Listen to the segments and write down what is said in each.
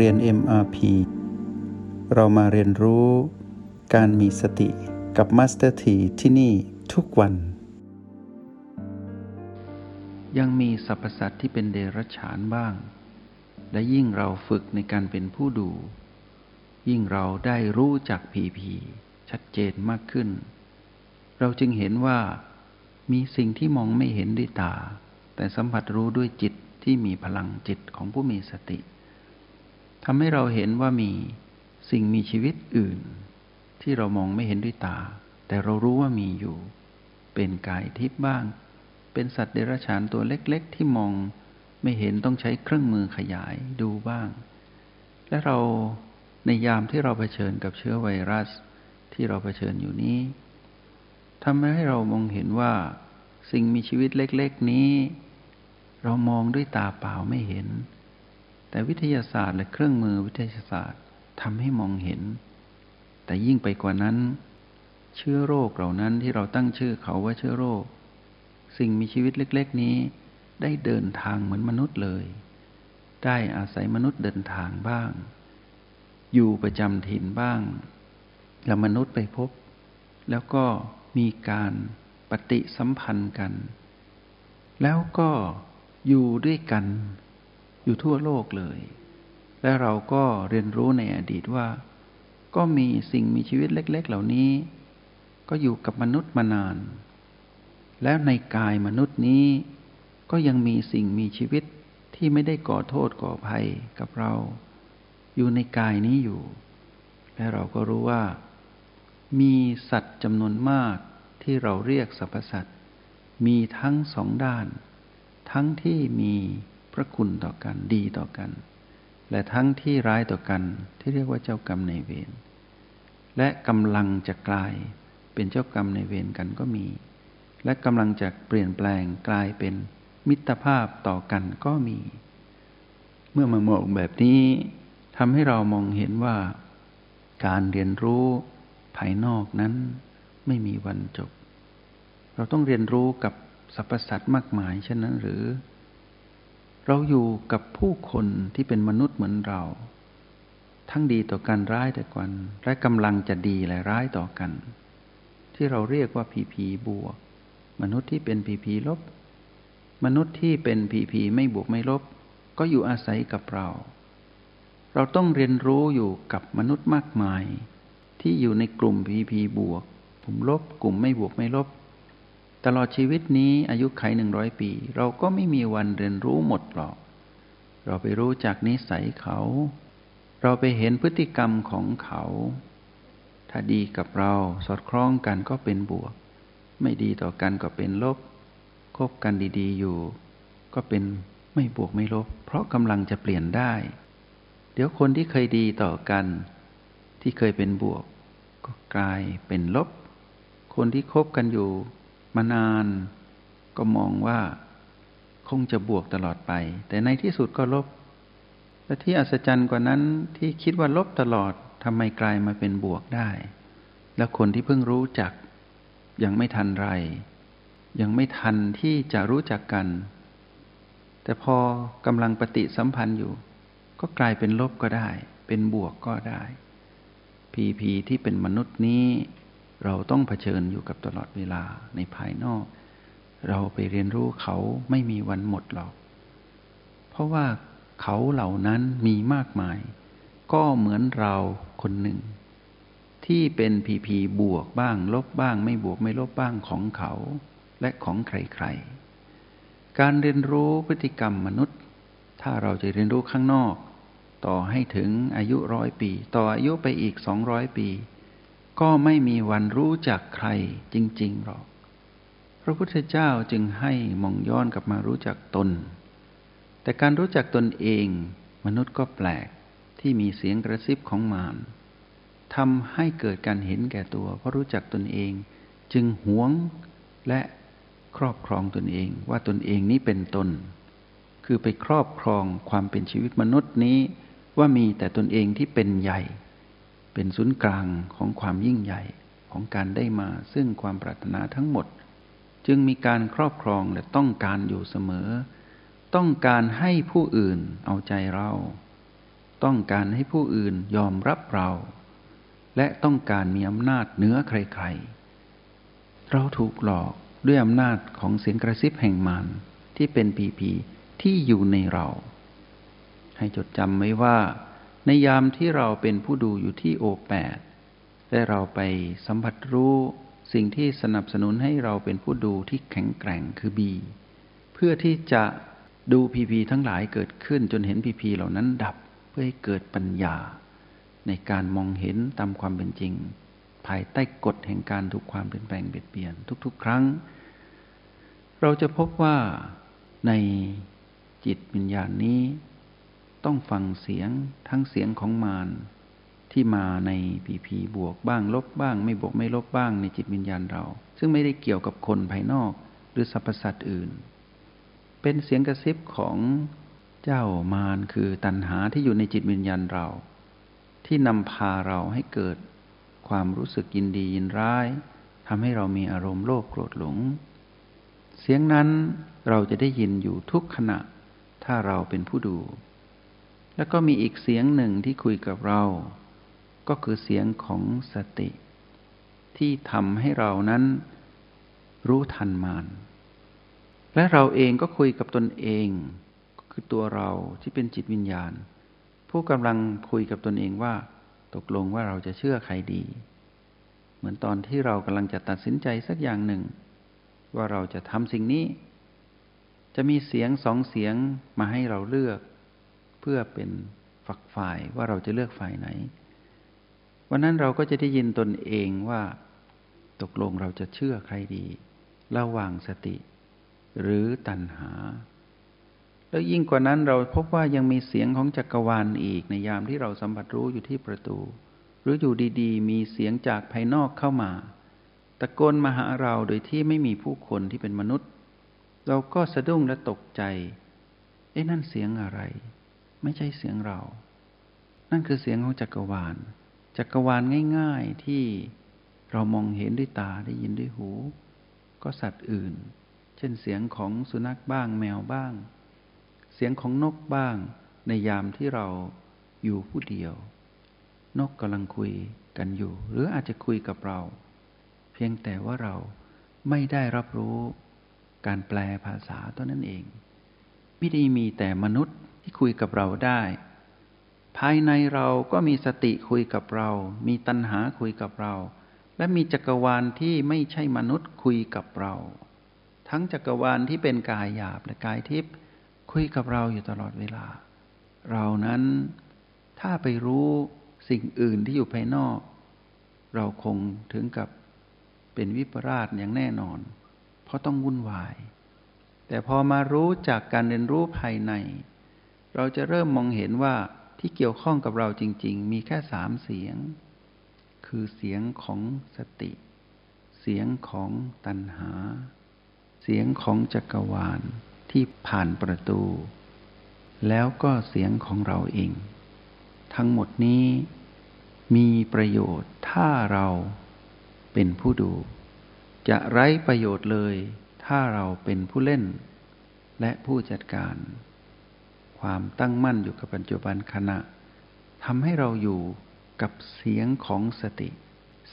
เรียน MRP เรามาเรียนรู้การมีสติกับ Master T ที่ที่นี่ทุกวัน ยังมีสรรพสัตว์ที่เป็นเดรัจฉานบ้าง และยิ่งเราฝึกในการเป็นผู้ดู ยิ่งเราได้รู้จักผีผีชัดเจนมากขึ้น เราจึงเห็นว่ามีสิ่งที่มองไม่เห็นด้วยตา แต่สัมผัสรู้ด้วยจิตที่มีพลังจิตของผู้มีสติ ทำให้เราเห็นว่ามีสิ่งมีชีวิตอื่น ที่เรามองไม่เห็นด้วยตา แต่เรารู้ว่ามีอยู่ เป็นกายทิพย์บ้าง เป็นสัตว์เดรัจฉานตัวเล็กๆ ที่มองไม่เห็นต้องใช้เครื่องมือขยายดูบ้าง และเราในยามที่เราเผชิญกับเชื้อไวรัสที่เราเผชิญอยู่นี้ทำให้เรามองเห็นว่าสิ่งมีชีวิตเล็ก ๆ นี้ เรามองด้วยตาเปล่าไม่เห็น แต่วิทยาศาสตร์และเครื่องมือวิทยาศาสตร์ทำให้มองเห็น แต่ยิ่งไปกว่านั้น เชื้อโรคเหล่านั้นที่เราตั้งชื่อเขาว่าเชื้อโรค สิ่งมีชีวิตเล็ก ๆ นี้ได้เดินทางเหมือนมนุษย์เลย ได้อาศัยมนุษย์เดินทางบ้าง อยู่ประจำถิ่นบ้าง แล้วมนุษย์ไปพบ แล้วก็มีการปฏิสัมพันธ์กัน แล้วก็อยู่ด้วยกัน อยู่ทั่วโลกเลย และเราก็เรียนรู้ในอดีตว่า ก็มีสิ่งมีชีวิตเล็ก ๆ เหล่านี้ ก็อยู่กับมนุษย์มานาน แล้วในกายมนุษย์นี้ ก็ยังมีสิ่งมีชีวิตที่ไม่ได้ก่อโทษก่อภัยกับเรา อยู่ในกายนี้อยู่ และเราก็รู้ว่า มีสัตว์จำนวนมากที่เราเรียกสรรพสัตว์มีทั้งสองด้าน ทั้งที่มี พระคุณต่อกันดีต่อกัน และทั้งที่ร้ายต่อกันที่เรียกว่าเจ้ากรรมในเวรและกำลังจะกลายเป็นเจ้ากรรมในเวรกันก็มี และกำลังจะเปลี่ยนแปลงกลายเป็นมิตรภาพต่อกันก็มี เมื่อมามองแบบนี้ทำให้เรามองเห็นว่า การเรียนรู้ภายนอกนั้นไม่มีวันจบ เราต้องเรียนรู้กับสรรพสัตว์มากมายเช่นนั้นหรือ เราอยู่กับผู้คนที่เป็นมนุษย์เหมือนเรา ทั้งดีต่อกันร้ายแต่กัน และกำลังจะดีและร้ายต่อกัน ที่เราเรียกว่าผีผีบวก มนุษย์ที่เป็นผีผีลบ มนุษย์ที่เป็นผีผีไม่บวกไม่ลบ ก็อยู่อาศัยกับเรา เราต้องเรียนรู้อยู่กับมนุษย์มากมาย ที่อยู่ในกลุ่มพีพีบวก กลุ่มลบ กลุ่มไม่บวกไม่ลบ ตลอดชีวิตนี้อายุไขหนึ่งร้อยปี เราก็ไม่มีวันเรียนรู้หมดหรอก เราไปรู้จากนิสัยเขา เราไปเห็นพฤติกรรมของเขา ถ้าดีกับเราสอดคล้องกันก็เป็นบวก ไม่ดีต่อกันก็เป็นลบ คบกันดีๆอยู่ ก็เป็นไม่บวกไม่ลบ เพราะกำลังจะเปลี่ยนได้ เดี๋ยวคนที่เคยดีต่อกัน ที่เคยเป็นบวก ก็กลายเป็นลบ คนที่คบกันอยู่ มานานก็มองว่าคงจะบวกตลอดไป แต่ในที่สุดก็ลบ และที่อัศจรรย์กว่านั้นที่คิดว่าลบตลอดทำไมกลายมาเป็นบวกได้ แล้วคนที่เพิ่งรู้จัก ยังไม่ทันไร ยังไม่ทันที่จะรู้จักกัน แต่พอกำลังปฏิสัมพันธ์อยู่ ก็กลายเป็นลบก็ได้ เป็นบวกก็ได้ พีพีที่เป็นมนุษย์นี้ เราต้องเผชิญอยู่กับตลอดเวลาในภายนอก เราไปเรียนรู้เขาไม่มีวันหมดหรอก เพราะว่าเขาเหล่านั้นมีมากมาย ก็เหมือนเราคนหนึ่ง ที่เป็นพีพีบวกบ้าง ลบบ้าง ไม่บวกไม่ลบบ้างของเขาและของใครๆ การเรียนรู้พฤติกรรมมนุษย์ ถ้าเราจะเรียนรู้ข้างนอก ต่อให้ถึงอายุร้อยปี ต่ออายุไปอีกสองร้อยปี ก็ไม่มีวันรู้จักใครจริงๆหรอก พระพุทธเจ้าจึงให้มองย้อนกลับมารู้จักตน แต่การรู้จักตนเองมนุษย์ก็แปลกที่มีเสียงกระซิบของมารทำให้เกิดการเห็นแก่ตัว เพราะรู้จักตนเองจึงหวงและครอบครองตนเองว่าตนเองนี้เป็นตน คือไปครอบครองความเป็นชีวิตมนุษย์นี้ว่ามีแต่ตนเองที่เป็นใหญ่ เป็นศูนย์กลางของความยิ่งใหญ่ของการได้มาซึ่งความปรารถนาทั้งหมด จึงมีการครอบครองและต้องการอยู่เสมอ ต้องการให้ผู้อื่นเอาใจเรา ต้องการให้ผู้อื่นยอมรับเรา และต้องการมีอำนาจเหนือใครๆ เราถูกหลอกด้วยอำนาจของเสียงกระซิบแห่งมารที่เป็นปีพีที่อยู่ในเรา ให้จดจำไว้ว่า ในยามที่เราเป็นผู้ดูอยู่ที่โอแปดและเราไปสัมผัสรู้สิ่งที่สนับสนุนให้เราเป็นผู้ดูที่แข็งแกร่งคือบีเพื่อที่จะดูพีพีทั้งหลายเกิดขึ้นจนเห็นพีพีเหล่านั้นดับเพื่อให้เกิดปัญญา ในการมองเห็นตามความเป็นจริง ภายใต้กฎแห่งการถูกความเปลี่ยนแปลงเปลี่ยนเปลี่ยนทุก ๆ ครั้ง เราจะพบว่าในจิตวิญญาณนี้ ต้องฟังเสียงทั้งเสียงของมารที่มาในผีผีบวกบ้างลบบ้าง ไม่บวกไม่ลบบ้างในจิตวิญญาณเรา ซึ่งไม่ได้เกี่ยวกับคนภายนอก หรือสรรพสัตว์อื่น เป็นเสียงกระซิบของเจ้ามารคือตัณหาที่อยู่ในจิตวิญญาณเรา ที่นำพาเราให้เกิดความรู้สึกยินดียินร้ายทำให้เรามีอารมณ์โลภโกรธหลง เสียงนั้นเราจะได้ยินอยู่ทุกขณะ ถ้าเราเป็นผู้ดู แล้วก็มีอีกเสียงหนึ่งที่คุยกับเรา ก็คือเสียงของสติ ที่ทำให้เรานั้นรู้ทันมาน และเราเองก็คุยกับตนเอง คือตัวเราที่เป็นจิตวิญญาณ ผู้กำลังคุยกับตนเองว่า ตกลงว่าเราจะเชื่อใครดี เหมือนตอนที่เรากำลังจะตัดสินใจสักอย่างหนึ่ง ว่าเราจะทำสิ่งนี้ จะมีเสียงสองเสียงมาให้เราเลือก เพื่อเป็นฝักฝ่ายว่าเราจะเลือกฝ่ายไหน วันนั้นเราก็จะได้ยินตนเองว่า ตกลงเราจะเชื่อใครดี ระหว่างสติ หรือตัณหา แล้วยิ่งกว่านั้นเราพบว่ายังมีเสียงของจักรวาลอีกในยามที่เราสัมผัสรู้อยู่ที่ประตู หรืออยู่ดีๆ มีเสียงจากภายนอกเข้ามา ตะโกนมาหาเราโดยที่ไม่มีผู้คนที่เป็นมนุษย์ เราก็สะดุ้งและตกใจเอ๊ะนั่นเสียงอะไร ไม่ใช่เสียงเรา นั่นคือเสียงของจักรวาล จักรวาลง่าย ๆที่เรามองเห็นด้วยตาได้ยินด้วยหู ก็สัตว์อื่น เช่นเสียงของสุนัขบ้างแมวบ้าง เสียงของนกบ้าง ในยามที่เราอยู่ผู้เดียว นกกำลังคุยกันอยู่ หรืออาจจะคุยกับเรา เพียงแต่ว่าเราไม่ได้รับรู้การแปลภาษาตัวนั้นเอง ไม่ได้มีแต่มนุษย์ ที่คุยกับเราได้ ภายในเราก็มีสติคุยกับเรา มีตัณหาคุยกับเรา และมีจักรวาลที่ไม่ใช่มนุษย์คุยกับเรา ทั้งจักรวาลที่เป็นกายหยาบและกายทิพย์คุยกับเราอยู่ตลอดเวลา เรานั้นถ้าไปรู้สิ่งอื่นที่อยู่ภายนอก เราคงถึงกับเป็นวิปราชอย่างแน่นอน เพราะต้องวุ่นวาย แต่พอมารู้จากการเรียนรู้ภายใน เราจะเริ่มมองเห็นว่าที่เกี่ยวข้องกับเราจริง ๆ มีแค่สามเสียง คือเสียงของสติ เสียงของตัณหา เสียงของจักรวาลที่ผ่านประตู แล้วก็เสียงของเราเอง ทั้งหมดนี้มีประโยชน์ถ้าเราเป็นผู้ดู จะไร้ประโยชน์เลย ถ้าเราเป็นผู้เล่น และผู้จัดการ ความตั้งมั่นอยู่กับปัจจุบันขณะทำให้เราอยู่กับเสียงของสติ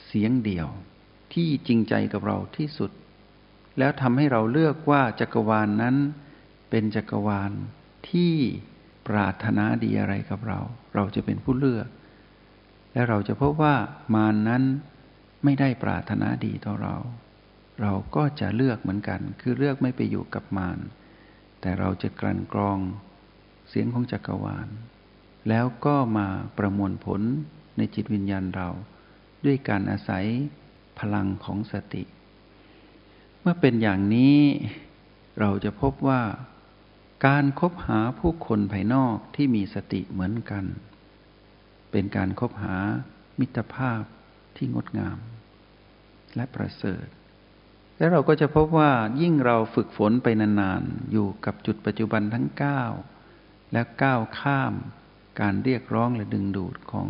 เสียงเดียว ที่จริงใจกับเราที่สุด แล้วทำให้เราเลือกว่าจักรวาลนนั้น เป็นจักรวาลที่ปรารถนาดีอะไรกับเรา เราจะเป็นผู้เลือก และเราจะพบว่ามานนั้นไม่ได้ปรารถนาดีต่อเรา เราก็จะเลือกเหมือนกัน คือเลือกไม่ไปอยู่กับมารแต่เราจะกลั่นกรอง เสียงของจักรวาล แล้วก็มาประมวลผลในจิตวิญญาณเรา ด้วยการอาศัยพลังของสติ เมื่อเป็นอย่างนี้เราจะพบว่า การคบหาผู้คนภายนอกที่มีสติเหมือนกัน เป็นการคบหามิตรภาพที่งดงาม และประเสริฐและเราก็จะพบว่ายิ่งเราฝึกฝนไปนานๆ อยู่กับจุดปัจจุบันทั้ง 9 และก้าวข้ามการเรียกร้องและดึงดูดของ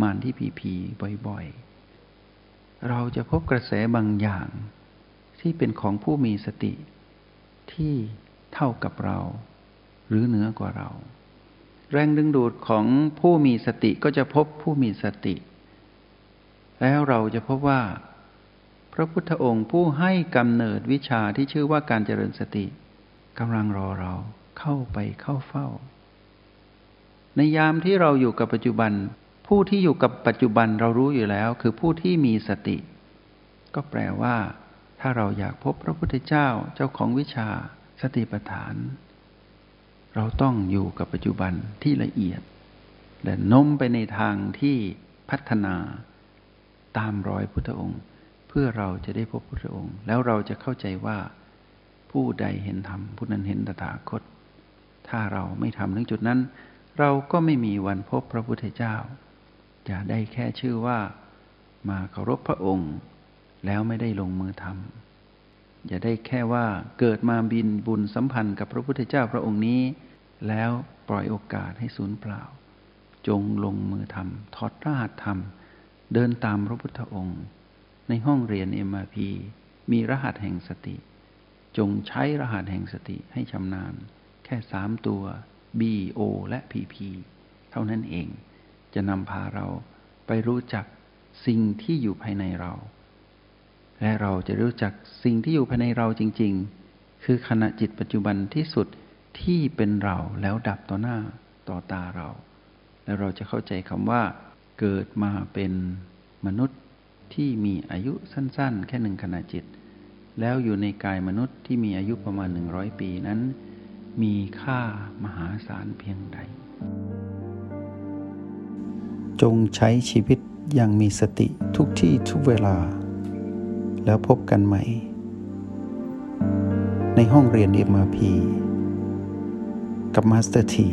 มารที่ผีผีบ่อยๆ เราจะพบกระแสบางอย่างที่เป็นของผู้มีสติที่เท่ากับเรา หรือเหนือกว่าเรา แรงดึงดูดของผู้มีสติก็จะพบผู้มีสติ แล้วเราจะพบว่า พระพุทธองค์ผู้ให้กำเนิดวิชาที่ชื่อว่าการเจริญสติกำลังรอเราเข้าไปเข้าเฝ้า ในยามที่เราอยู่กับปัจจุบัน ผู้ที่อยู่กับปัจจุบันเรารู้อยู่แล้ว คือผู้ที่มีสติ ก็แปลว่า ถ้าเราอยากพบพระพุทธเจ้าเจ้าของวิชาสติปัฏฐาน เราต้องอยู่กับปัจจุบันที่ละเอียด และน้มไปในทางที่พัฒนาตามรอยพุทธองค์ เพื่อเราจะได้พบพุทธองค์ แล้วเราจะเข้าใจว่า ผู้ใดเห็นธรรมผู้นั้นเห็นตถาคต ถ้าเราไม่ทำถึงจุดนั้น เราก็ไม่มีวันพบพระพุทธเจ้า จะได้แค่ชื่อว่ามาเคารพพระองค์ แล้วไม่ได้ลงมือทำอย่าได้แค่ว่าเกิดมาบินบุญสัมพันธ์กับพระพุทธเจ้าพระองค์นี้ แล้วปล่อยโอกาสให้สูญเปล่า จงลงมือทำทอดรหัสธรรม เดินตามพระพุทธองค์ ในห้องเรียนเอ็มพีมีรหัสแห่งสติ จงใช้รหัสแห่งสติให้ชำนาญ แค่สามตัว B O และ P P เท่านั้นเอง จะนำพาเราไปรู้จักสิ่งที่อยู่ภายในเรา และเราจะรู้จักสิ่งที่อยู่ภายในเราจริง ๆ คือขณะจิตปัจจุบันที่สุดที่เป็นเราแล้วดับต่อหน้าต่อตาเรา และเราจะเข้าใจคำว่า เกิดมาเป็นมนุษย์ที่มีอายุสั้น ๆ แค่หนึ่งขณะจิต แล้วอยู่ในกายมนุษย์ที่มีอายุประมาณหนึ่งร้อยปีนั้น มีค่ามหาศาลเพียงใด จงใช้ชีวิตอย่างมีสติทุกที่ทุกเวลา แล้วพบกันใหม่ ในห้องเรียน MRP กับมาสเตอร์ที